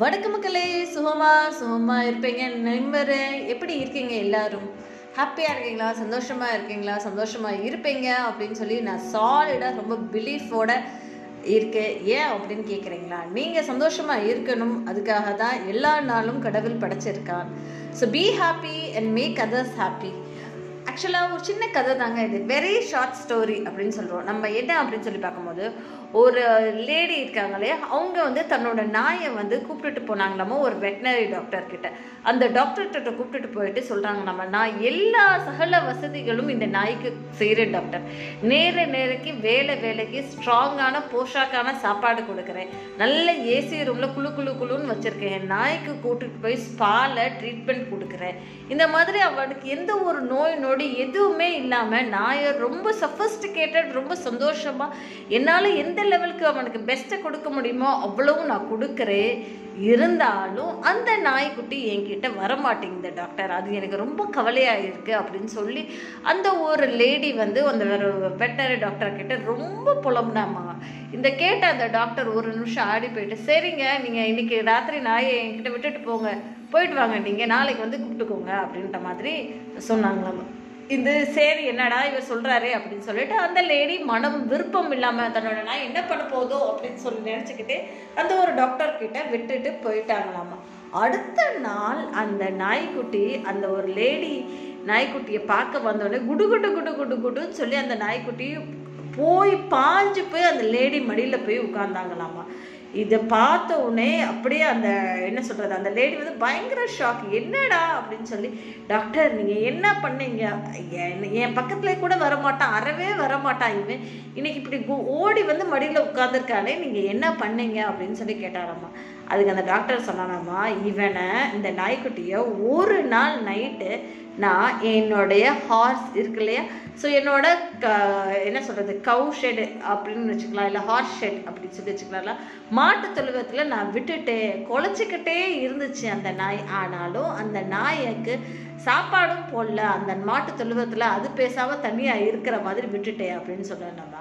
வணக்க மக்களே சுகமா சுகமா இருப்பீங்க நண்பரேன் எப்படி இருக்கீங்க எல்லாரும்? ஹாப்பியாக இருக்கீங்களா? சந்தோஷமா இருக்கீங்களா? சந்தோஷமா இருப்பீங்க? அப்படின்னு சொல்லி நான் சாலிடாக ரொம்ப பிலீஃபோட இருக்கேன். ஏன் அப்படின்னு கேட்குறீங்களா நீங்கள் சந்தோஷமா இருக்கணும். அதுக்காக தான் எல்லா நாளும் கடவுள் படைச்சிருக்கான் so be happy and make others happy ஆக்சுவலாக ஒரு சின்ன கதை தாங்க இது. வெரி ஷார்ட் ஸ்டோரி அப்படின்னு சொல்கிறோம் நம்ம என்ன அப்படின்னு சொல்லி பார்க்கும்போது ஒரு லேடி இருக்காங்களே அவங்க வந்து தன்னோட நாயை வந்து கூப்பிட்டுட்டு போனாங்களாமோ? ஒரு வெட்டினரி டாக்டர் கிட்ட. அந்த டாக்டர்கிட்ட கூப்பிட்டுட்டு போயிட்டு சொல்கிறாங்க நம்ம நான் எல்லா சகல வசதிகளும் இந்த நாய்க்கு செய்கிறேன் டாக்டர் நேர நேரக்கு வேலை வேலைக்கு ஸ்ட்ராங்கான போஷாக்கான சாப்பாடு கொடுக்குறேன். நல்ல ஏசி ரூமில் குழு குழு குழுன்னு வச்சுருக்கேன். என் நாய்க்கு கூப்பிட்டுட்டு போய் ஸ்பாவில் ட்ரீட்மெண்ட் கொடுக்குறேன். இந்த மாதிரி அவனுக்கு எந்த ஒரு நோய் நொடி எதுவுமே இல்லாமல் நாயை ரொம்ப சஃபஸ்டிகேட்டட் ரொம்ப சந்தோஷமாக என்னால் எந்த லெவலுக்கு அவனுக்கு பெஸ்ட்டை கொடுக்க முடியுமோ அவ்வளவும் நான் கொடுக்குறேன். இருந்தாலும் அந்த நாய்க்குட்டி என்கிட்ட வரமாட்டேங்குது டாக்டர் அது எனக்கு ரொம்ப கவலையாக இருக்குது அப்படின்னு சொல்லி அந்த ஒரு லேடி வந்து அந்த வெட்டரி டாக்டர் கிட்ட ரொம்ப புலம்புனாமா. இந்த கேட்ட அந்த டாக்டர் ஒரு நிமிஷம் ஆடி போயிட்டு சரிங்க நீங்கள் இன்றைக்கி ராத்திரி நாயை என்கிட்ட விட்டுட்டு போங்க. போயிட்டு வாங்க நீங்கள் நாளைக்கு வந்து கூப்பிட்டுக்கோங்க அப்படின்ற மாதிரி சொன்னாங்களாம். இது சரி என்னடா இவர் சொல்கிறாரு அப்படின்னு சொல்லிட்டு அந்த லேடி மனம் விருப்பம் இல்லாமல் தன்னோட நான் என்ன பண்ண போதோ அப்படின்னு சொல்லி நினச்சிக்கிட்டு அந்த ஒரு டாக்டர் கிட்ட விட்டுட்டு போயிட்டாங்களாமா. அடுத்த நாள் அந்த நாய்க்குட்டி அந்த ஒரு லேடி நாய்க்குட்டியை பார்க்க வந்தோடனே குடு குடு குடு குடு குடுன்னு சொல்லி அந்த நாய்க்குட்டி போய் பாஞ்சு போய் அந்த லேடி மடியில் போய் உட்கார்ந்தாங்களாமா. இதை பார்த்த உடனே அப்படியே அந்த என்ன சொல்கிறது அந்த லேடி வந்து பயங்கர ஷாக் என்னடா அப்படின்னு சொல்லி டாக்டர் நீங்கள் என்ன பண்ணீங்க? என் என் பக்கத்துல கூட வரமாட்டான் அறவே வரமாட்டான் இவன். இன்னைக்கு இப்படி ஓடி வந்து மடியில் உட்காந்துருக்கானே நீங்கள் என்ன பண்ணீங்க? அப்படின்னு சொல்லி கேட்டாராம்மா அதுக்கு அந்த டாக்டர் சொன்னானாம்மா இவனை இந்த நாய்க்குட்டியை ஒரு நாள் நைட்டு நான் என்னுடைய ஹார்ஸ் இருக்கு இல்லையா ஸோ என்னோட க என்ன சொல்கிறது கவு ஷெட் அப்படின்னு வச்சுக்கலாம் இல்லை ஹார்ஸ் ஷெட் அப்படின்னு சொல்லி வச்சுக்கலாம்ல. மாட்டு தொழுவத்தில் நான் விட்டுட்டேன் குலைச்சிக்கிட்டே இருந்துச்சு அந்த நாய். ஆனாலும் அந்த நாய்க்கு சாப்பாடும் போடல. அந்த மாட்டு தொழுவத்தில் அது பேசாமல் தனியாக இருக்கிற மாதிரி விட்டுட்டேன் அப்படின்னு சொன்னேன்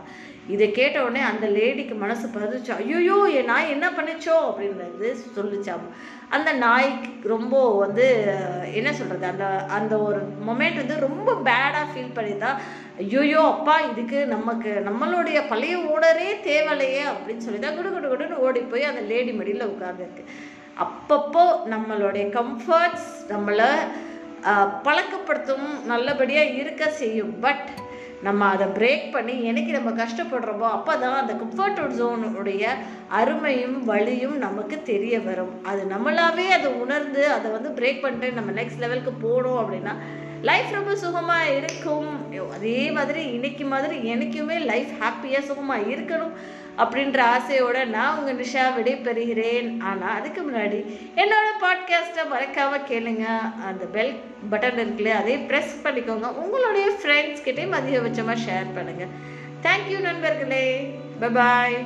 இதை கேட்ட உடனே அந்த லேடிக்கு மனசு பதிச்சு ஐயோ என் நாய் என்ன பண்ணிச்சோ அப்படின்றது சொல்லிச்சாம் அந்த நாய்க்கு ரொம்ப வந்து என்ன சொல்கிறது அந்த அந்த ஒரு மொமெண்ட் வந்து ரொம்ப பேடாக ஃபீல் பண்ணியிருந்தா ஐயோயோ அப்பா இதுக்கு நமக்கு நம்மளுடைய பழைய ஓடரே தேவலையே அப்படின்னு சொல்லி தான் குடு குடு குடுன்னு ஓடி போய் அந்த லேடி மடியில் உட்காந்துருக்கு அப்பப்போ நம்மளுடைய கம்ஃபர்ட்ஸ் நம்மளை பழக்கப்படுத்தும் நல்லபடியாக இருக்க செய்யும். பட் நம்ம அதை பிரேக் பண்ணி என்னைக்கு நம்ம கஷ்டப்படுறோமோ அப்போ தான் அந்த கம்ஃபர்ட் ஜோனுடைய அருமையும் வழியும் நமக்கு தெரிய வரும். அது நம்மளாவே அதை உணர்ந்து அதை வந்து பிரேக் பண்ணிட்டு நம்ம நெக்ஸ்ட் லெவலுக்கு போகணும் அப்படின்னா லைஃப் ரொம்ப சுகமாக இருக்கும். அதே மாதிரி இன்னைக்கு மாதிரி எனக்குமே லைஃப் ஹாப்பியாக சுகமாக இருக்கணும் அப்படின்ற ஆசையோட நான் உங்கள் நிஷா விடைபெறுகிறேன். ஆனால் அதுக்கு முன்னாடி என்னோட பாட்காஸ்ட்டை மறக்காமல் கேளுங்க. அந்த பெல் பட்டன் இருக்குல்லையே அதே ப்ரெஸ் பண்ணிக்கோங்க. உங்களுடைய ஃப்ரெண்ட்ஸ் கிட்டேயும் அதிகபட்சமாக ஷேர் பண்ணுங்கள் தேங்க்யூ நண்பர்களே. பபாய்